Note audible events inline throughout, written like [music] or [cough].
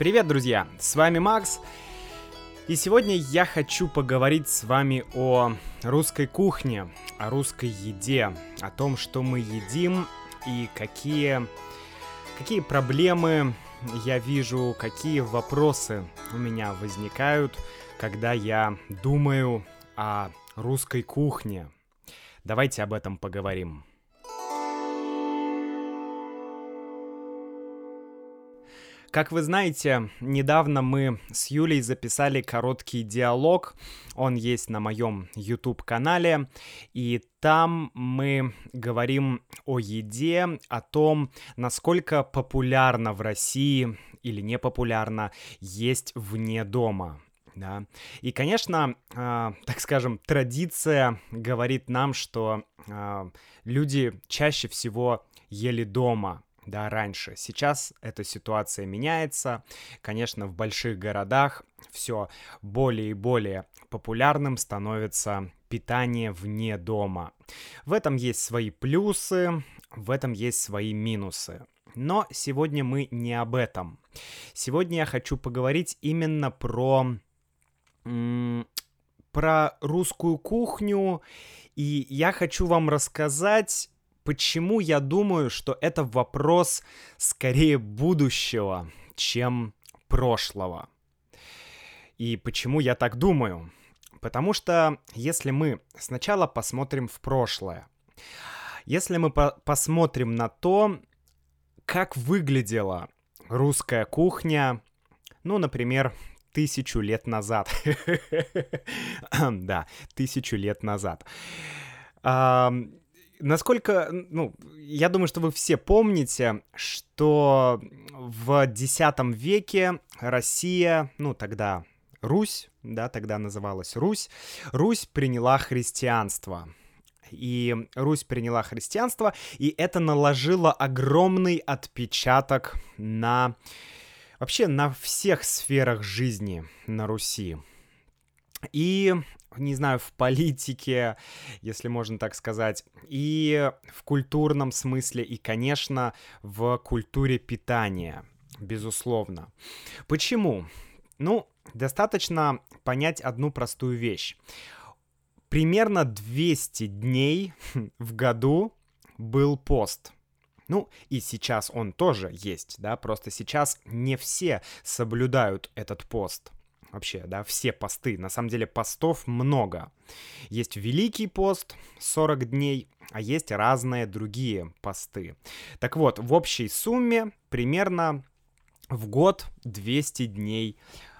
Привет, друзья! С вами Макс. И сегодня я хочу поговорить с вами о русской кухне, о русской еде, о том, что мы едим и какие, какие проблемы я вижу, какие вопросы у меня возникают, когда я думаю о русской кухне. Давайте об этом поговорим. Как вы знаете, недавно мы с Юлей записали короткий диалог. Он есть на моем YouTube-канале. И там мы говорим о еде, о том, насколько популярно в России или не популярно есть вне дома. Да. И, конечно, э, так скажем, традиция говорит нам, что э, люди чаще всего ели дома, да, раньше. Сейчас эта ситуация меняется. Конечно, в больших городах все более и более популярным становится питание вне дома. В этом есть свои плюсы, в этом есть свои минусы. Но сегодня мы не об этом. Сегодня я хочу поговорить именно про про русскую кухню, и я хочу вам рассказать Почему я думаю, что это вопрос скорее будущего, чем прошлого? И почему я так думаю? Потому что если мы сначала посмотрим в прошлое, если мы по посмотрим на то, как выглядела русская кухня, ну, например, тысячу лет назад. [laughs] Да, тысячу лет назад. Насколько, ну, я думаю, что вы все помните, что в X веке Россия, ну, тогда Русь, да, тогда называлась Русь, Русь приняла христианство. И Русь приняла христианство, и это наложило огромный отпечаток на вообще на всех сферах жизни на Руси. И не знаю, в политике, если можно так сказать, и в культурном смысле, и, конечно, в культуре питания, безусловно. Почему? Ну, достаточно понять одну простую вещь. Примерно 200 дней [laughs] в году был пост. Ну, и сейчас он тоже есть, да, просто сейчас не все соблюдают этот пост вообще, да, все посты. На самом деле постов много. Есть Великий пост 40 дней, а есть разные другие посты. Так вот, в общей сумме примерно в год 200 дней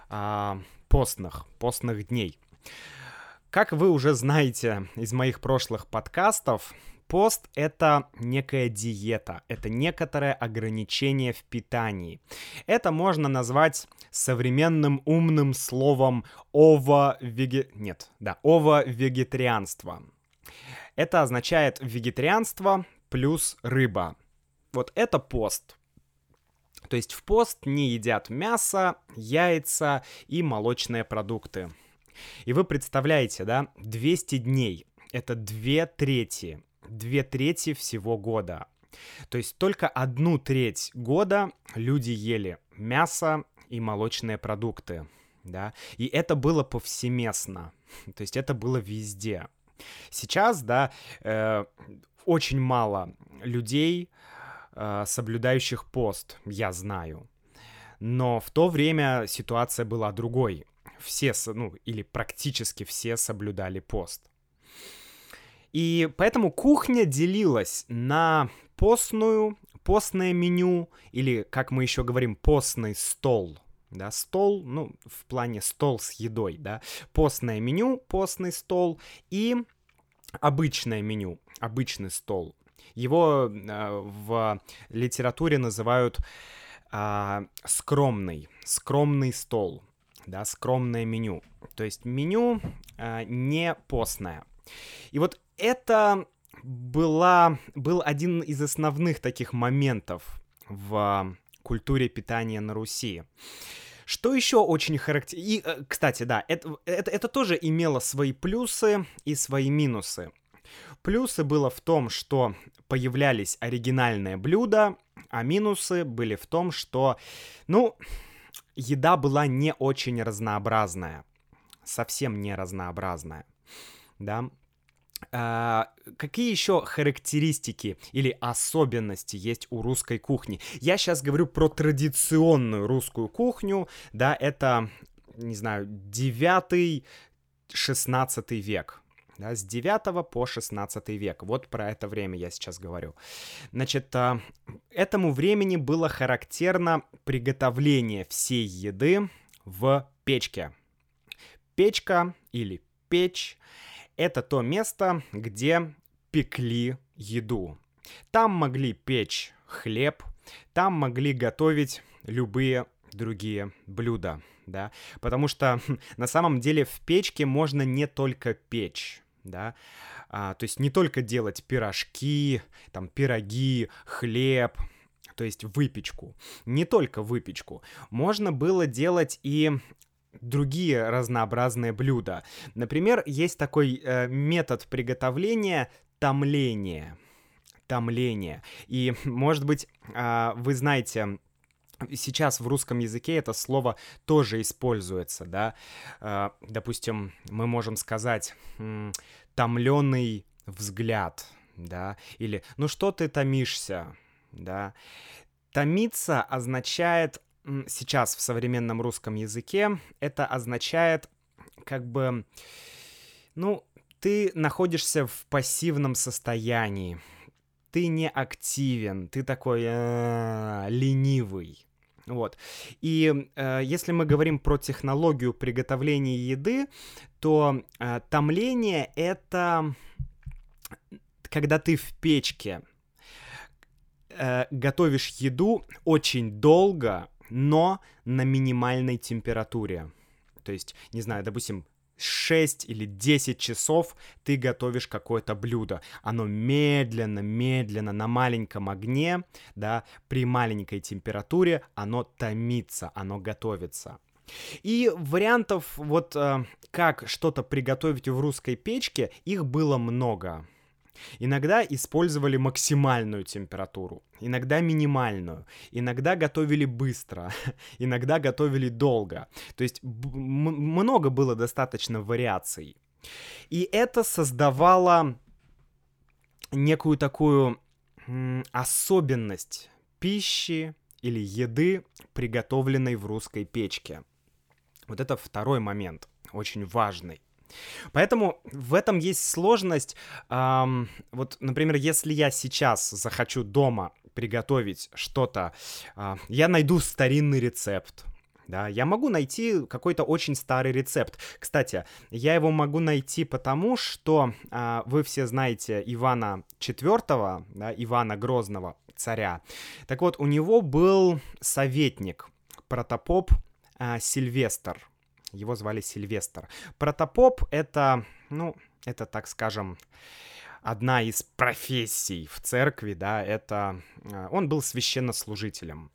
а, постных, постных дней. Как вы уже знаете из моих прошлых подкастов, Пост — это некая диета, это некоторое ограничение в питании. Это можно назвать современным умным словом ово-веге... Нет, да, ово-вегетарианство. Это означает вегетарианство плюс рыба. Вот это пост. То есть в пост не едят мясо, яйца и молочные продукты. И вы представляете, да, 200 дней — это две трети две трети всего года. То есть только одну треть года люди ели мясо и молочные продукты, да, и это было повсеместно, [laughs] то есть это было везде. Сейчас, да, э, очень мало людей, э, соблюдающих пост, я знаю. Но в то время ситуация была другой. Все, ну, или практически все соблюдали пост. И поэтому кухня делилась на постную, постное меню, или, как мы еще говорим, постный стол. Да, стол, ну, в плане стол с едой, да, постное меню, постный стол и обычное меню, обычный стол. Его э, в литературе называют э, скромный, скромный стол, да, скромное меню. То есть меню э, не постное. И вот это была, был один из основных таких моментов в культуре питания на Руси. Что еще очень характерно... И, э, кстати, да, это, это, это тоже имело свои плюсы и свои минусы. Плюсы было в том, что появлялись оригинальные блюда, а минусы были в том, что, ну, еда была не очень разнообразная, совсем не разнообразная, да. А, какие еще характеристики или особенности есть у русской кухни? Я сейчас говорю про традиционную русскую кухню, да, это, не знаю, 9-16 век, да, с 9 по 16 век. Вот про это время я сейчас говорю. Значит, а, этому времени было характерно приготовление всей еды в печке. Печка или печь — это то место, где пекли еду. Там могли печь хлеб, там могли готовить любые другие блюда, да, потому что на самом деле в печке можно не только печь, да, а, то есть не только делать пирожки, там, пироги, хлеб, то есть выпечку, не только выпечку, можно было делать и другие разнообразные блюда. Например, есть такой э, метод приготовления томления. Томление. И, [laughs] может быть, э, вы знаете сейчас в русском языке это слово тоже используется, да. Э, допустим, мы можем сказать томленный взгляд, да, или ну что ты томишься, да. Томиться означает сейчас в современном русском языке, это означает как бы, ну, ты находишься в пассивном состоянии, ты не активен, ты такой э, ленивый, вот. И э, если мы говорим про технологию приготовления еды, то э, томление это когда ты в печке э, готовишь еду очень долго, но на минимальной температуре. То есть, не знаю, допустим, 6 или 10 часов ты готовишь какое-то блюдо. Оно медленно, медленно на маленьком огне, да, при маленькой температуре, оно томится, оно готовится. И вариантов вот э, как что-то приготовить в русской печке, их было много. Иногда использовали максимальную температуру, иногда минимальную, иногда готовили быстро, [laughs] иногда готовили долго. То есть много было достаточно вариаций. И это создавало некую такую особенность пищи или еды, приготовленной в русской печке. Вот это второй момент, очень важный. Поэтому в этом есть сложность. Эм, вот, например, если я сейчас захочу дома приготовить что-то, э, я найду старинный рецепт. Да, я могу найти какой-то очень старый рецепт. Кстати, я его могу найти потому, что э, вы все знаете Ивана IV, да, Ивана Грозного, царя. Так вот, у него был советник, протопоп э, Сильвестр. Его звали Сильвестр. Протопоп — это, ну, это, так скажем, одна из профессий в церкви, да, это... Э, он был священнослужителем.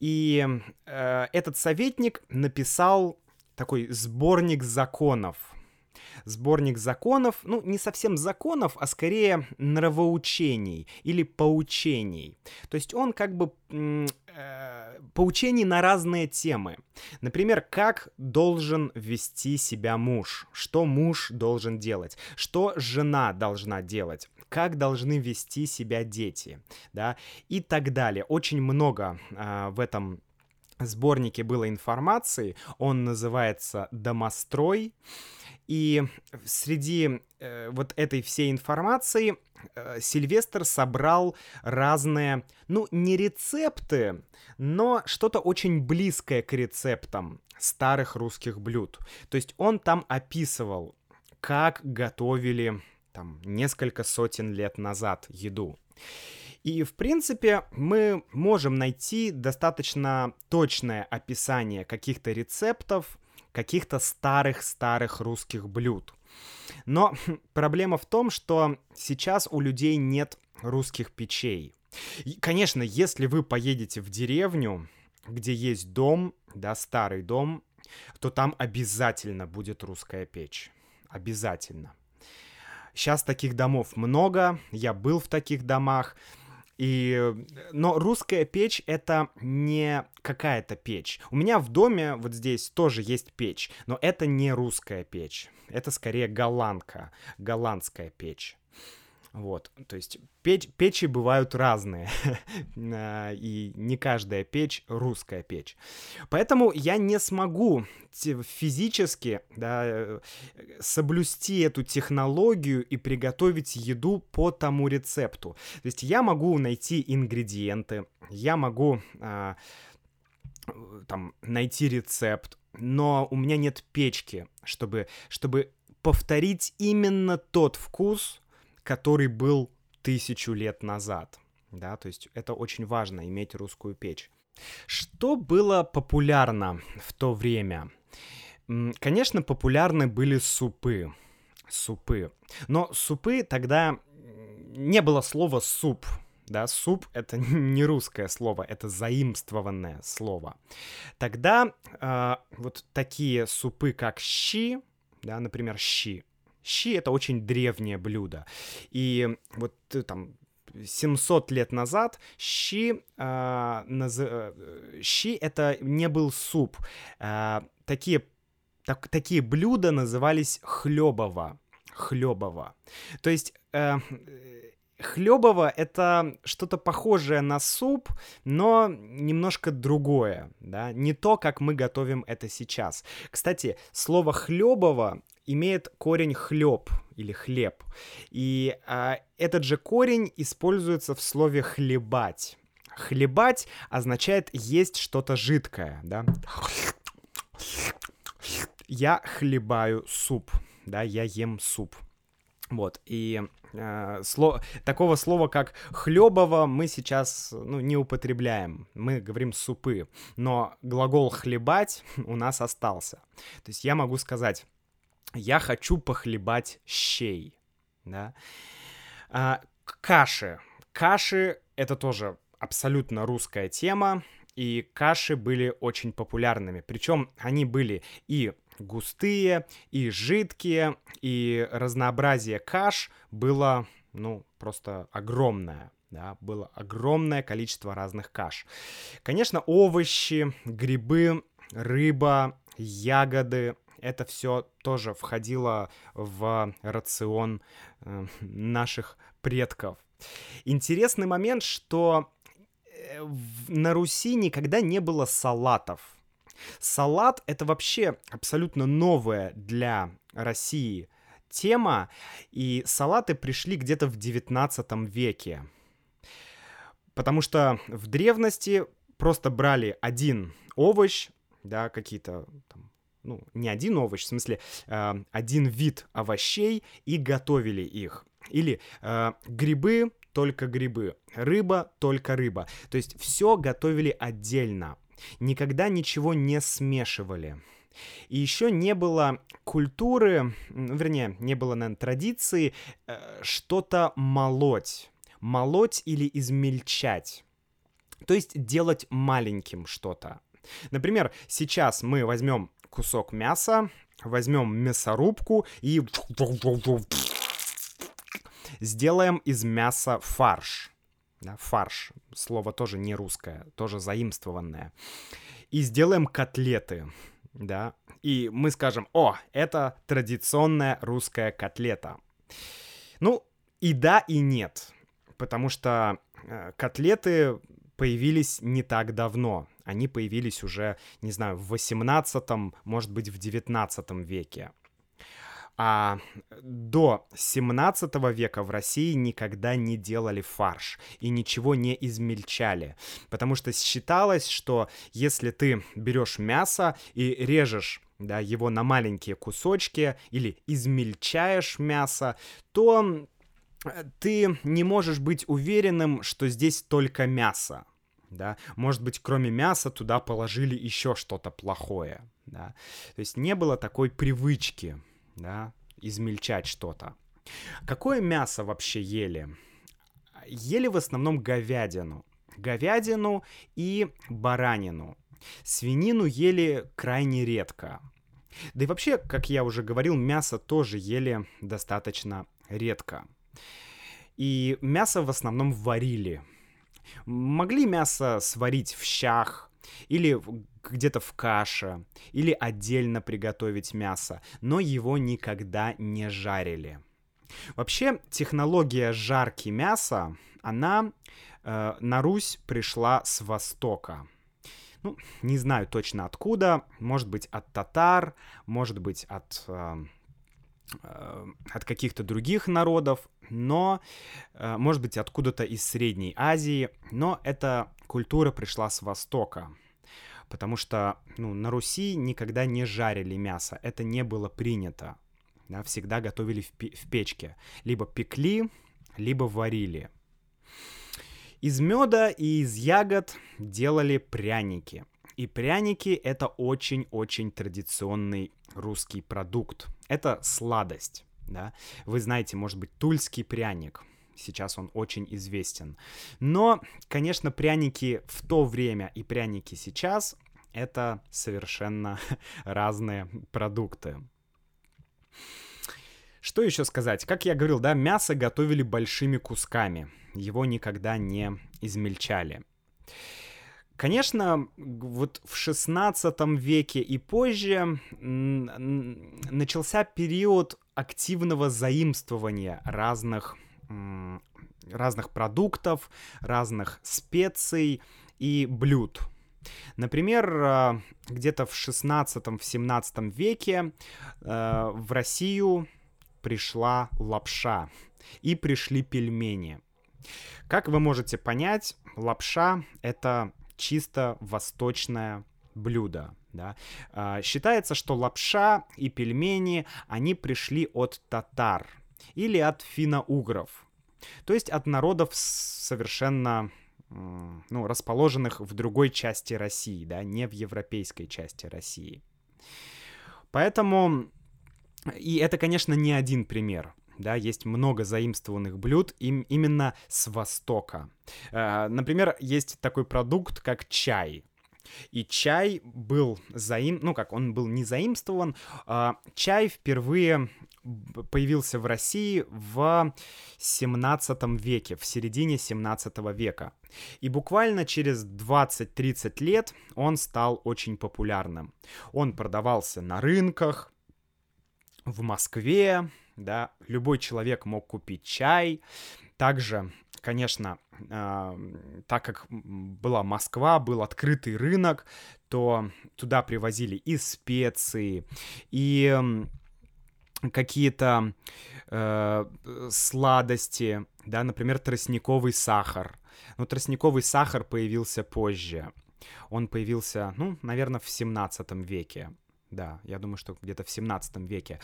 И э, этот советник написал такой сборник законов. Сборник законов, ну, не совсем законов, а скорее нравоучений или поучений. То есть он как бы э, поучений на разные темы. Например, как должен вести себя муж, что муж должен делать, что жена должна делать, как должны вести себя дети, да, и так далее. Очень много э, в этом сборнике было информации. Он называется «Домострой». И среди э, вот этой всей информации э, Сильвестр собрал разные, ну, не рецепты, но что-то очень близкое к рецептам старых русских блюд. То есть он там описывал, как готовили там несколько сотен лет назад еду. И, в принципе, мы можем найти достаточно точное описание каких-то рецептов, каких-то старых-старых русских блюд. Но [laughs] проблема в том, что сейчас у людей нет русских печей. И, конечно, если вы поедете в деревню, где есть дом, да, старый дом, то там обязательно будет русская печь. Обязательно. Сейчас таких домов много, я был в таких домах, И, но русская печь — это не какая-то печь. У меня в доме вот здесь тоже есть печь, но это не русская печь. Это скорее голландка, голландская печь. Вот, то есть печь, печи бывают разные, [laughs] а, и не каждая печь русская печь. Поэтому я не смогу физически да, соблюсти эту технологию и приготовить еду по тому рецепту. То есть я могу найти ингредиенты, я могу а, там найти рецепт, но у меня нет печки, чтобы, чтобы повторить именно тот вкус, который был тысячу лет назад. Да, то есть это очень важно, иметь русскую печь. Что было популярно в то время? Конечно, популярны были супы. Супы. Но супы тогда не было слова суп. Да, суп — это [laughs] не русское слово, это заимствованное слово. Тогда э, вот такие супы, как щи, да, например, щи, Щи — это очень древнее блюдо. И вот э, там 700 лет назад щи, э, наз... Щи это не был суп. Э, такие, так, такие блюда назывались хлебово. Хлебово. То есть э, Хлебово — это что-то похожее на суп, но немножко другое, да, не то, как мы готовим это сейчас. Кстати, слово хлебово имеет корень хлеб или хлеб, и а, этот же корень используется в слове хлебать. Хлебать означает есть что-то жидкое, да. Я хлебаю суп, да, я ем суп. Вот, и э, сло... такого слова, как хлебово, мы сейчас ну, не употребляем. Мы говорим супы. Но глагол хлебать [laughs] у нас остался. То есть я могу сказать, я хочу похлебать щей. Да? А, каши. Каши — это тоже абсолютно русская тема, и каши были очень популярными. Причем они были и густые, и жидкие, и разнообразие каш было, ну, просто огромное. Да, было огромное количество разных каш. Конечно, овощи, грибы, рыба, ягоды, это все тоже входило в рацион э, наших предков. Интересный момент, что э, на Руси никогда не было салатов. Салат — это вообще абсолютно новая для России тема, и салаты пришли где-то в 19 веке. Потому что в древности просто брали один овощ, да, какие-то там, ну, не один овощ, в смысле, э, один вид овощей и готовили их. Или э, грибы, только грибы, рыба, только рыба. То есть все готовили отдельно никогда ничего не смешивали. И еще не было культуры, вернее, не было, наверное, традиции э, что-то молоть. Молоть или измельчать. То есть делать маленьким что-то. Например, сейчас мы возьмем кусок мяса, возьмем мясорубку и [sniffs] сделаем из мяса фарш. Да, фарш. Слово тоже не русское, тоже заимствованное. И сделаем котлеты. Да, и мы скажем, о, это традиционная русская котлета. Ну, и да, и нет. Потому что э, котлеты появились не так давно. Они появились уже, не знаю, в 18 может быть, в 19 веке. А до 17 века в России никогда не делали фарш и ничего не измельчали, потому что считалось, что если ты берешь мясо и режешь да, его на маленькие кусочки или измельчаешь мясо, то ты не можешь быть уверенным, что здесь только мясо. Да? Может быть, кроме мяса туда положили еще что-то плохое. Да? То есть не было такой привычки да, измельчать что-то. Какое мясо вообще ели? Ели в основном говядину. Говядину и баранину. Свинину ели крайне редко. Да и вообще, как я уже говорил, мясо тоже ели достаточно редко. И мясо в основном варили. Могли мясо сварить в щах или где-то в каше, или отдельно приготовить мясо, но его никогда не жарили. Вообще, технология жарки мяса, она э, на Русь пришла с Востока. Ну, не знаю точно откуда, может быть от татар, может быть от, э, э, от каких-то других народов, но, э, может быть, откуда-то из Средней Азии, но эта культура пришла с Востока потому что ну, на Руси никогда не жарили мясо, это не было принято. Да, всегда готовили в, в печке. Либо пекли, либо варили. Из меда и из ягод делали пряники. И пряники — это очень-очень традиционный русский продукт. Это сладость. Да? Вы знаете, может быть, тульский пряник — сейчас он очень известен. Но, конечно, пряники в то время и пряники сейчас — это совершенно [laughs] разные продукты. Что еще сказать? Как я говорил, да, мясо готовили большими кусками. Его никогда не измельчали. Конечно, вот в 16 веке и позже начался период активного заимствования разных разных продуктов, разных специй и блюд. Например, э, где-то в 16-17 веке э, в Россию пришла лапша и пришли пельмени. Как вы можете понять, лапша — это чисто восточное блюдо. Да? Э, считается, что лапша и пельмени, они пришли от татар — или от финно-угров. То есть от народов совершенно ну, расположенных в другой части России, да, не в европейской части России. Поэтому, и это, конечно, не один пример, да, есть много заимствованных блюд им, именно с Востока. Э, например, есть такой продукт, как чай. И чай был заим... Ну как, он был не заимствован. А чай впервые появился в России в 17 веке, в середине 17 века. И буквально через 20-30 лет он стал очень популярным. Он продавался на рынках, в Москве, да, любой человек мог купить чай. Также, конечно, э, так как была Москва, был открытый рынок, то туда привозили и специи, и какие-то э, сладости, да, например, тростниковый сахар. Но тростниковый сахар появился позже. Он появился, ну, наверное, в 17 веке. Да, я думаю, что где-то в 17 веке.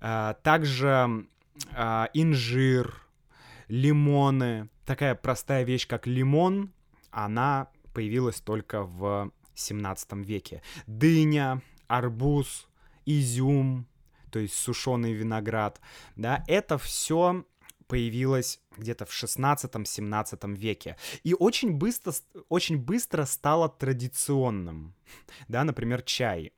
Э, также э, инжир, лимоны. Такая простая вещь, как лимон, она появилась только в 17 веке. Дыня, арбуз, изюм, то есть сушеный виноград, да, это все появилось где-то в 16-17 веке. И очень быстро, очень быстро стало традиционным. Да, например, чай.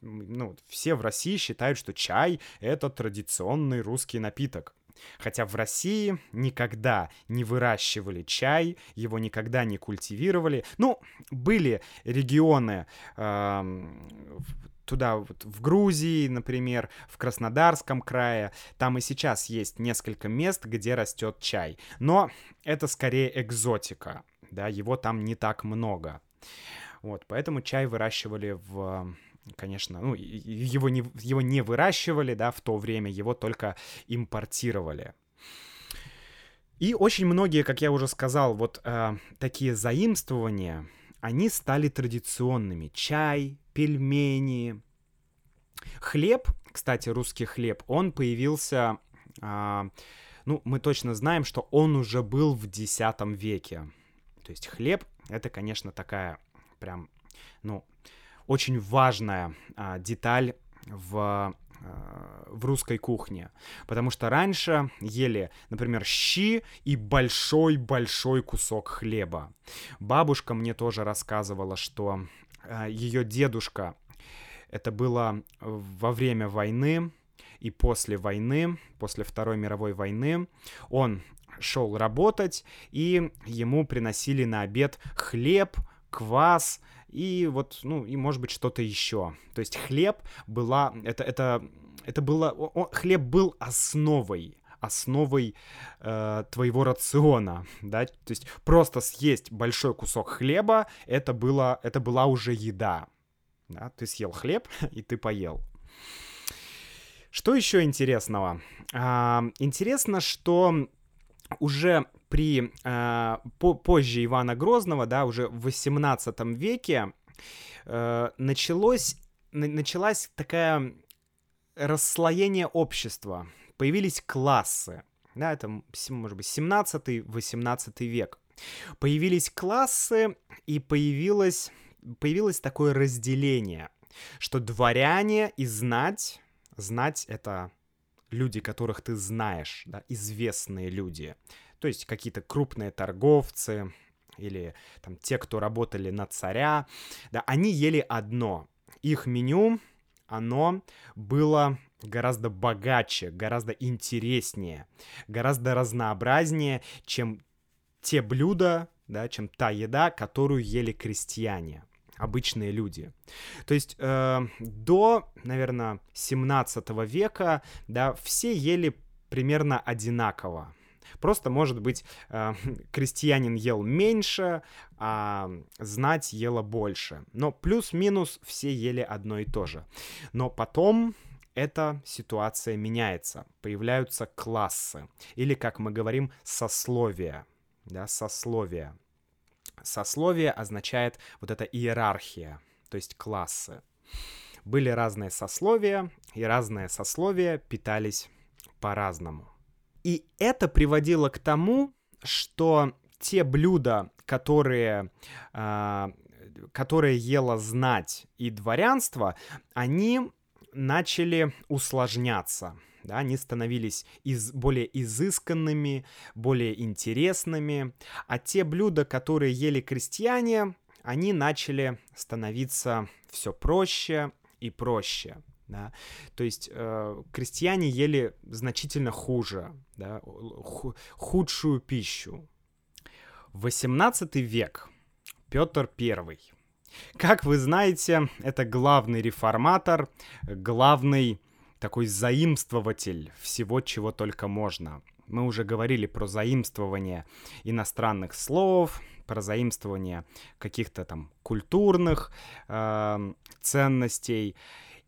Ну, все в России считают, что чай — это традиционный русский напиток. Хотя в России никогда не выращивали чай, его никогда не культивировали. Ну, были регионы, э, туда, вот, в Грузии, например, в Краснодарском крае. Там и сейчас есть несколько мест, где растет чай. Но это скорее экзотика, да, его там не так много. Вот, поэтому чай выращивали в конечно, ну, его не, его не выращивали, да, в то время, его только импортировали. И очень многие, как я уже сказал, вот э, такие заимствования, они стали традиционными. Чай, пельмени. Хлеб, кстати, русский хлеб, он появился, а, ну, мы точно знаем, что он уже был в X веке. То есть хлеб — это, конечно, такая прям, ну, очень важная а, деталь в а, в русской кухне. Потому что раньше ели, например, щи и большой-большой кусок хлеба. Бабушка мне тоже рассказывала, что ее дедушка, это было во время войны и после войны, после Второй мировой войны, он шел работать, и ему приносили на обед хлеб, квас и вот, ну, и может быть что-то еще. То есть хлеб была, это, это, это было, о, хлеб был основой основой э, твоего рациона, да, то есть просто съесть большой кусок хлеба, это было, это была уже еда, да, ты съел хлеб [laughs] и ты поел. Что еще интересного? А, интересно, что уже при а, по, позже Ивана Грозного, да, уже в 18 веке а, началось, началась такая расслоение общества, появились классы, да, это, может быть, 17-18 век. Появились классы, и появилось, появилось такое разделение, что дворяне и знать, знать — это люди, которых ты знаешь, да, известные люди, то есть какие-то крупные торговцы или там те, кто работали на царя, да, они ели одно. Их меню, оно было гораздо богаче, гораздо интереснее, гораздо разнообразнее, чем те блюда, да, чем та еда, которую ели крестьяне, обычные люди. То есть э, до, наверное, 17 века, да, все ели примерно одинаково. Просто, может быть, э, [laughs] крестьянин ел меньше, а знать ела больше. Но плюс-минус все ели одно и то же. Но потом эта ситуация меняется. Появляются классы. Или, как мы говорим, сословия. Да, сословия. Сословие означает вот эта иерархия, то есть классы. Были разные сословия, и разные сословия питались по-разному. И это приводило к тому, что те блюда, которые, э, которые ела знать и дворянство, они начали усложняться. Да, они становились из, более изысканными, более интересными, а те блюда, которые ели крестьяне, они начали становиться все проще и проще. Да? То есть э, крестьяне ели значительно хуже, да? худшую пищу. 18 век. Петр I как вы знаете, это главный реформатор, главный такой заимствователь всего, чего только можно. Мы уже говорили про заимствование иностранных слов, про заимствование каких-то там культурных э, ценностей.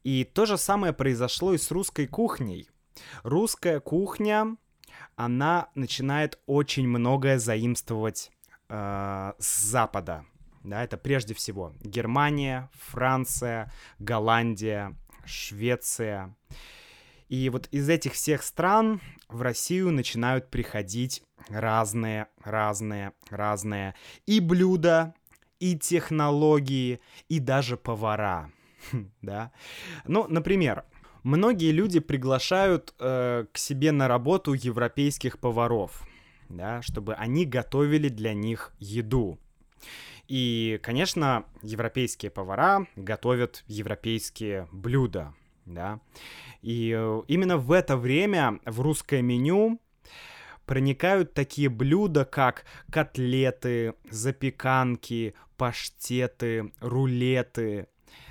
И то же самое произошло и с русской кухней. Русская кухня, она начинает очень многое заимствовать э, с Запада. Да, это прежде всего Германия, Франция, Голландия, Швеция. И вот из этих всех стран в Россию начинают приходить разные, разные, разные и блюда, и технологии, и даже повара. [laughs] да? Ну, например, многие люди приглашают э, к себе на работу европейских поваров, да, чтобы они готовили для них еду. И, конечно, европейские повара готовят европейские блюда, да. И э, именно в это время в русское меню проникают такие блюда, как котлеты, запеканки, паштеты, рулеты,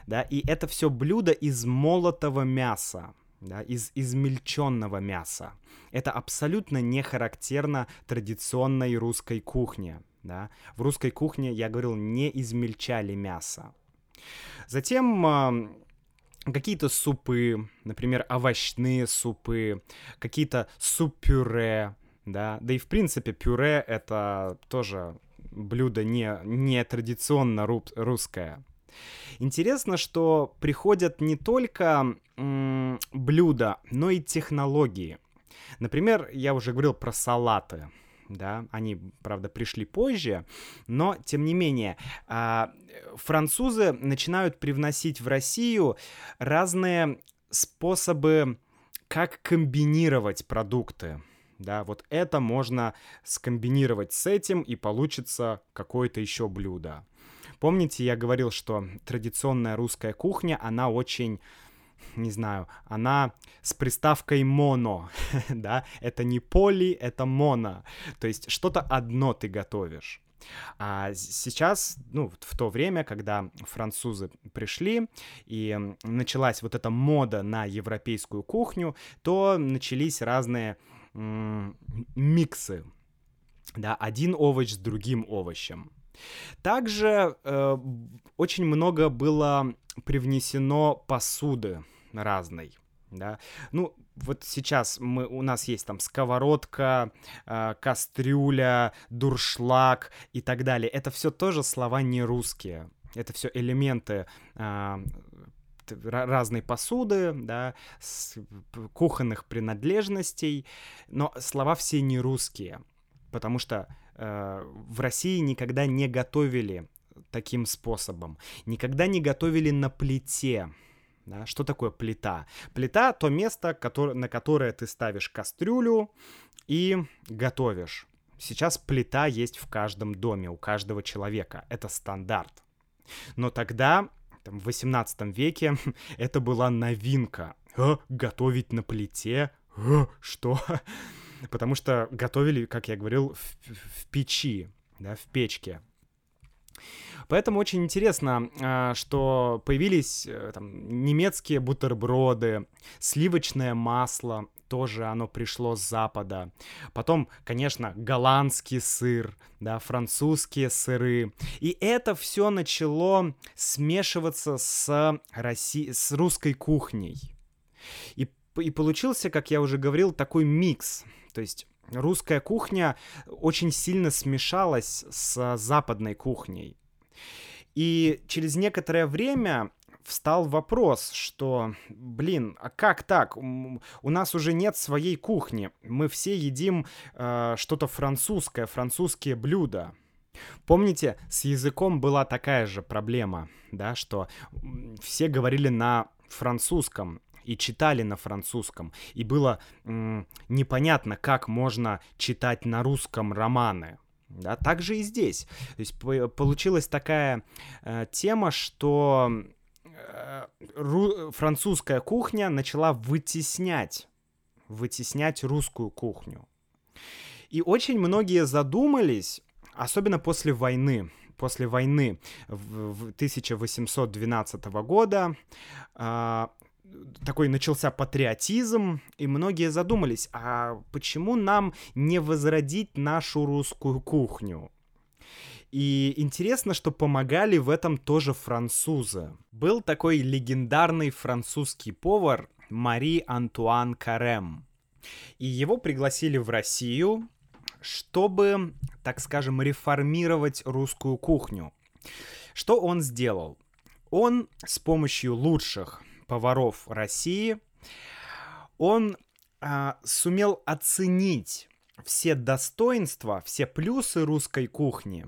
да, и это все блюда из молотого мяса, да, из измельченного мяса. Это абсолютно не характерно традиционной русской кухне да. В русской кухне, я говорил, не измельчали мясо. Затем какие-то супы, например, овощные супы, какие-то суп-пюре, да. Да и, в принципе, пюре — это тоже блюдо не, не традиционно русское. Интересно, что приходят не только блюда, но и технологии. Например, я уже говорил про салаты да, они, правда, пришли позже, но, тем не менее, а, французы начинают привносить в Россию разные способы, как комбинировать продукты, да, вот это можно скомбинировать с этим, и получится какое-то еще блюдо. Помните, я говорил, что традиционная русская кухня, она очень не знаю, она с приставкой моно, [laughs] да, это не поли, это моно, то есть что-то одно ты готовишь. А сейчас, ну, в то время, когда французы пришли и началась вот эта мода на европейскую кухню, то начались разные м- миксы, да, один овощ с другим овощем. Также э, очень много было привнесено посуды разной. Да? Ну, вот сейчас мы, у нас есть там сковородка, э, кастрюля, дуршлаг и так далее. Это все тоже слова не русские. Это все элементы э, разной посуды, да, с, кухонных принадлежностей, но слова все не русские, потому что в России никогда не готовили таким способом, никогда не готовили на плите, да? Что такое плита? Плита — то место, на которое ты ставишь кастрюлю и готовишь. Сейчас плита есть в каждом доме, у каждого человека. Это стандарт. Но тогда, там, в 18 веке, [laughs] это была новинка. А, готовить на плите? А, что? [laughs] Потому что готовили, как я говорил, в, в печи, да, в печке. Поэтому очень интересно, а, что появились э, там, немецкие бутерброды, сливочное масло, тоже оно пришло с Запада. Потом, конечно, голландский сыр, да, французские сыры. И это все начало смешиваться с, Росси... с русской кухней. И, и получился, как я уже говорил, такой микс. То есть русская кухня очень сильно смешалась с западной кухней. И через некоторое время встал вопрос, что, блин, а как так? У нас уже нет своей кухни. Мы все едим э, что-то французское, французские блюда. Помните, с языком была такая же проблема, да, что все говорили на французском и читали на французском, и было м, непонятно, как можно читать на русском романы. Да, так же и здесь. То есть получилась такая э, тема, что э, ру- французская кухня начала вытеснять, вытеснять русскую кухню. И очень многие задумались, особенно после войны, после войны в 1812 года, э, такой начался патриотизм, и многие задумались, а почему нам не возродить нашу русскую кухню? И интересно, что помогали в этом тоже французы. Был такой легендарный французский повар Мари Антуан Карем. И его пригласили в Россию, чтобы, так скажем, реформировать русскую кухню. Что он сделал? Он с помощью лучших поваров России, он а, сумел оценить все достоинства, все плюсы русской кухни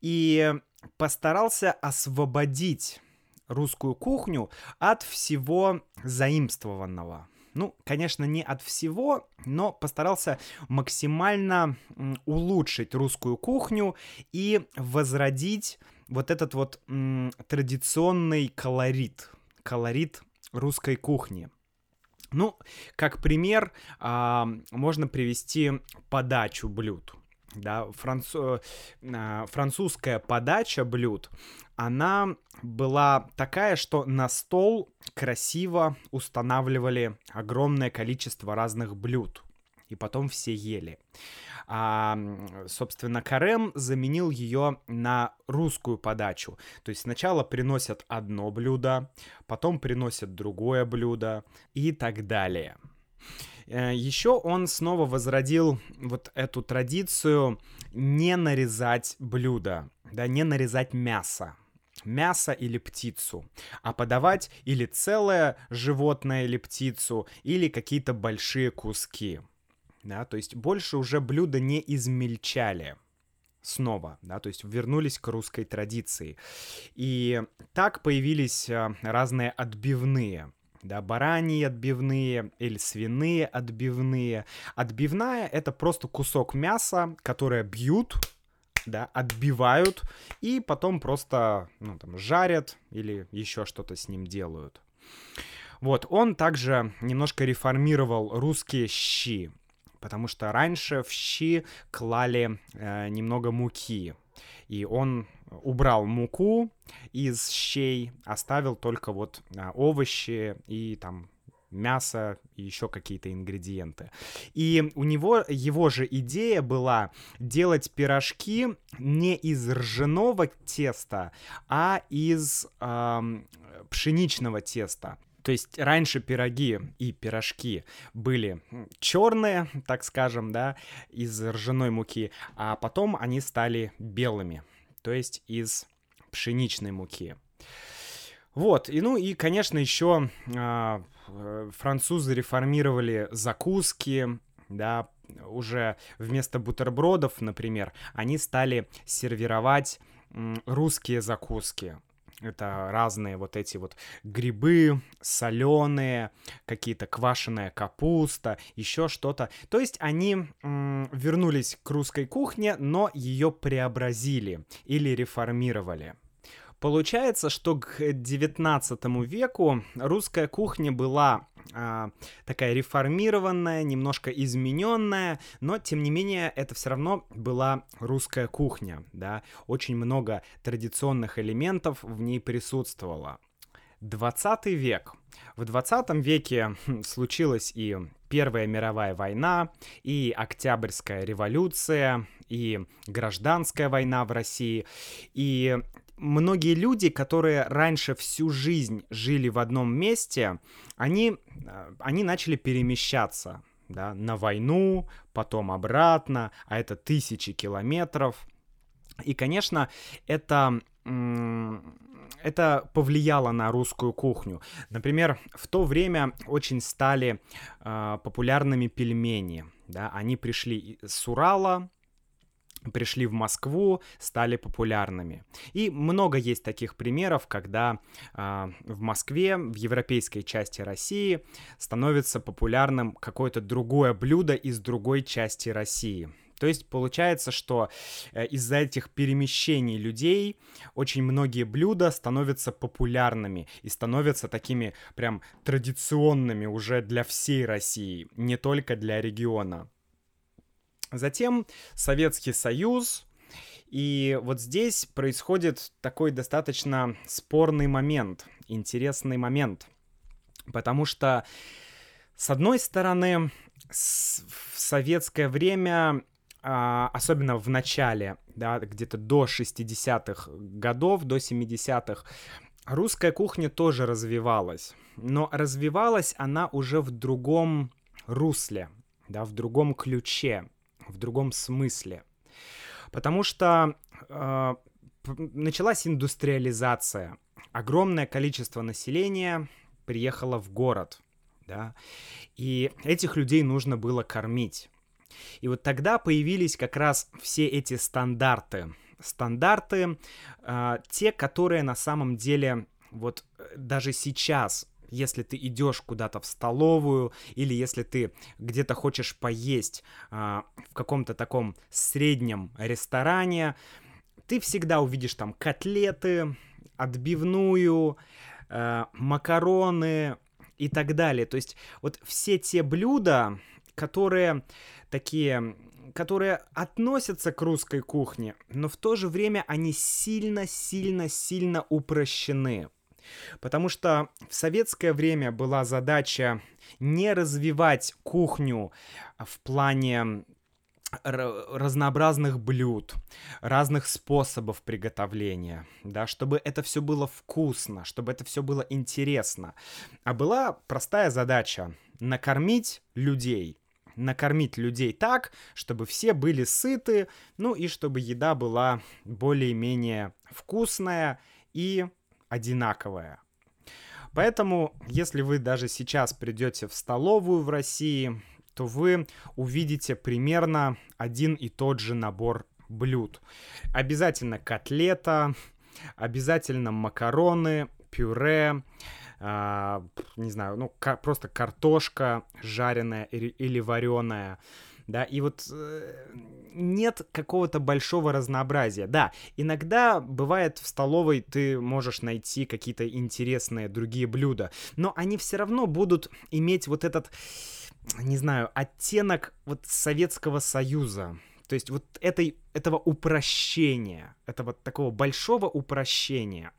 и постарался освободить русскую кухню от всего заимствованного. Ну, конечно, не от всего, но постарался максимально улучшить русскую кухню и возродить вот этот вот традиционный колорит колорит русской кухни. Ну, как пример, а, можно привести подачу блюд. Да, францу... а, французская подача блюд, она была такая, что на стол красиво устанавливали огромное количество разных блюд, и потом все ели а, собственно, Карем заменил ее на русскую подачу. То есть сначала приносят одно блюдо, потом приносят другое блюдо и так далее. Э, Еще он снова возродил вот эту традицию не нарезать блюдо, да, не нарезать мясо мясо или птицу, а подавать или целое животное или птицу, или какие-то большие куски да, то есть больше уже блюда не измельчали снова, да, то есть вернулись к русской традиции. И так появились а, разные отбивные, да, бараньи отбивные или свиные отбивные. Отбивная — это просто кусок мяса, которое бьют, да, отбивают и потом просто, ну, там, жарят или еще что-то с ним делают. Вот, он также немножко реформировал русские щи, потому что раньше в щи клали э, немного муки, и он убрал муку из щей, оставил только вот э, овощи и там мясо и еще какие-то ингредиенты. И у него его же идея была делать пирожки не из ржаного теста, а из эм, пшеничного теста. То есть раньше пироги и пирожки были черные, так скажем, да, из ржаной муки, а потом они стали белыми, то есть из пшеничной муки. Вот, и ну и, конечно, еще а, э, французы реформировали закуски, да, уже вместо бутербродов, например, они стали сервировать русские закуски. Это разные вот эти вот грибы, соленые, какие-то квашеная капуста, еще что-то. То есть они м, вернулись к русской кухне, но ее преобразили или реформировали. Получается, что к 19 веку русская кухня была а, такая реформированная, немножко измененная, но тем не менее это все равно была русская кухня, да, очень много традиционных элементов в ней присутствовало. 20 век. В 20 веке хм, случилась и Первая мировая война, и Октябрьская революция, и гражданская война в России. И многие люди, которые раньше всю жизнь жили в одном месте, они, э, они начали перемещаться да, на войну, потом обратно, а это тысячи километров. И, конечно, это это повлияло на русскую кухню. Например, в то время очень стали э, популярными пельмени. Да? Они пришли с Урала, пришли в Москву, стали популярными. И много есть таких примеров, когда э, в Москве, в европейской части России становится популярным какое-то другое блюдо из другой части России. То есть получается, что э, из-за этих перемещений людей очень многие блюда становятся популярными и становятся такими прям традиционными уже для всей России, не только для региона. Затем Советский Союз, и вот здесь происходит такой достаточно спорный момент, интересный момент, потому что, с одной стороны, в советское время, а, особенно в начале, да, где-то до 60-х годов, до 70-х, русская кухня тоже развивалась, но развивалась она уже в другом русле, да, в другом ключе в другом смысле. Потому что э, началась индустриализация. Огромное количество населения приехало в город, да, и этих людей нужно было кормить. И вот тогда появились как раз все эти стандарты. Стандарты, э, те, которые на самом деле вот э, даже сейчас если ты идешь куда-то в столовую или если ты где-то хочешь поесть а, в каком-то таком среднем ресторане, ты всегда увидишь там котлеты, отбивную, а, макароны и так далее. То есть вот все те блюда, которые такие которые относятся к русской кухне, но в то же время они сильно-сильно-сильно упрощены. Потому что в советское время была задача не развивать кухню в плане разнообразных блюд, разных способов приготовления, да, чтобы это все было вкусно, чтобы это все было интересно. А была простая задача — накормить людей, накормить людей так, чтобы все были сыты, ну и чтобы еда была более-менее вкусная и одинаковая. Поэтому, если вы даже сейчас придете в столовую в России, то вы увидите примерно один и тот же набор блюд. Обязательно котлета, обязательно макароны, пюре, э, не знаю, ну просто картошка жареная или вареная, да, и вот э, нет какого-то большого разнообразия. Да, иногда бывает в столовой ты можешь найти какие-то интересные другие блюда, но они все равно будут иметь вот этот, не знаю, оттенок вот Советского Союза, то есть вот этой, этого упрощения, этого такого большого упрощения.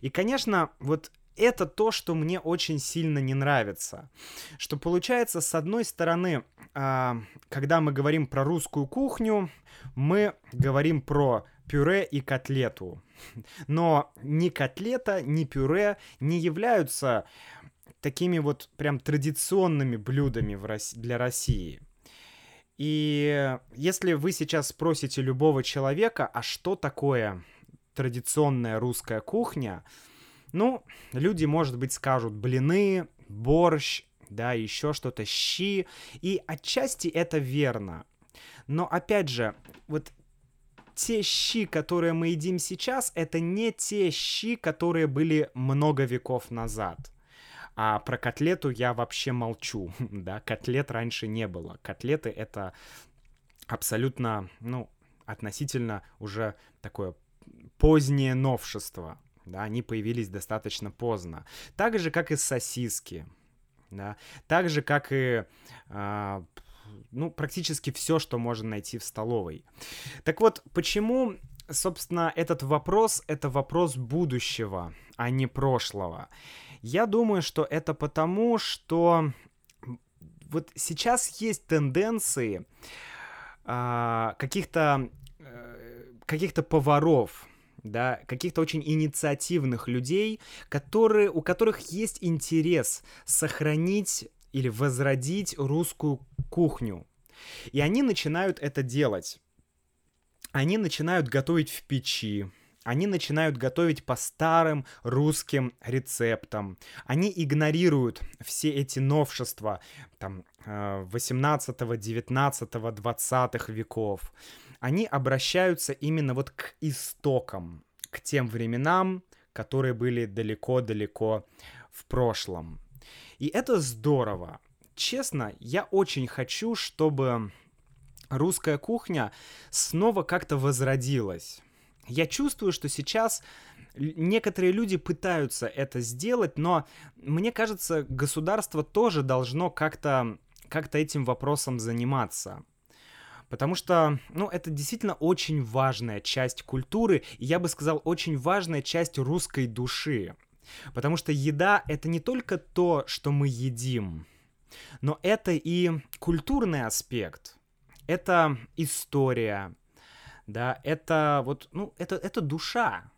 И, конечно, вот это то, что мне очень сильно не нравится. Что получается, с одной стороны, а, когда мы говорим про русскую кухню, мы говорим про пюре и котлету. Но ни котлета, ни пюре не являются такими вот прям традиционными блюдами для России. И если вы сейчас спросите любого человека, а что такое традиционная русская кухня, ну, люди, может быть, скажут блины, борщ, да, еще что-то, щи, и отчасти это верно. Но, опять же, вот те щи, которые мы едим сейчас, это не те щи, которые были много веков назад. А про котлету я вообще молчу, [laughs] да, котлет раньше не было. Котлеты — это абсолютно, ну, относительно уже такое позднее новшество, да, они появились достаточно поздно. Так же, как и сосиски, да, так же, как и, а, ну, практически все, что можно найти в столовой. Так вот, почему, собственно, этот вопрос — это вопрос будущего, а не прошлого? Я думаю, что это потому, что вот сейчас есть тенденции а, каких-то э, каких-то поваров, да, каких-то очень инициативных людей, которые, у которых есть интерес сохранить или возродить русскую кухню. И они начинают это делать. Они начинают готовить в печи, они начинают готовить по старым русским рецептам. Они игнорируют все эти новшества там, 18, 19, 20 веков. Они обращаются именно вот к истокам, к тем временам, которые были далеко-далеко в прошлом. И это здорово. Честно, я очень хочу, чтобы русская кухня снова как-то возродилась. Я чувствую, что сейчас некоторые люди пытаются это сделать, но мне кажется, государство тоже должно как-то как этим вопросом заниматься. Потому что, ну, это действительно очень важная часть культуры, и я бы сказал, очень важная часть русской души. Потому что еда — это не только то, что мы едим, но это и культурный аспект. Это история, да, это вот, ну, это, это душа,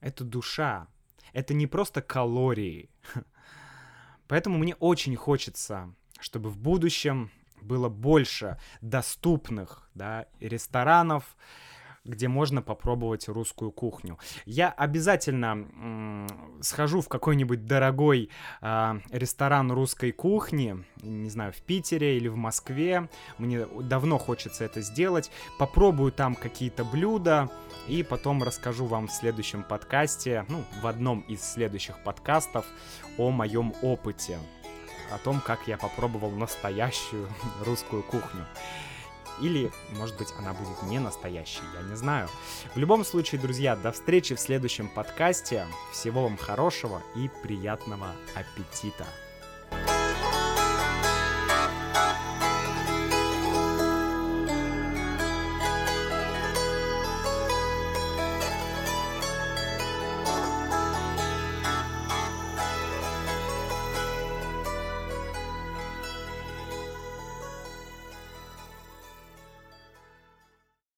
это душа, это не просто калории. [laughs] Поэтому мне очень хочется, чтобы в будущем было больше доступных, да, ресторанов, где можно попробовать русскую кухню. Я обязательно схожу в какой-нибудь дорогой э, ресторан русской кухни, не знаю, в Питере или в Москве. Мне давно хочется это сделать. Попробую там какие-то блюда и потом расскажу вам в следующем подкасте, ну, в одном из следующих подкастов о моем опыте о том, как я попробовал настоящую [laughs] русскую кухню. Или, может быть, она будет не настоящей, я не знаю. В любом случае, друзья, до встречи в следующем подкасте. Всего вам хорошего и приятного аппетита.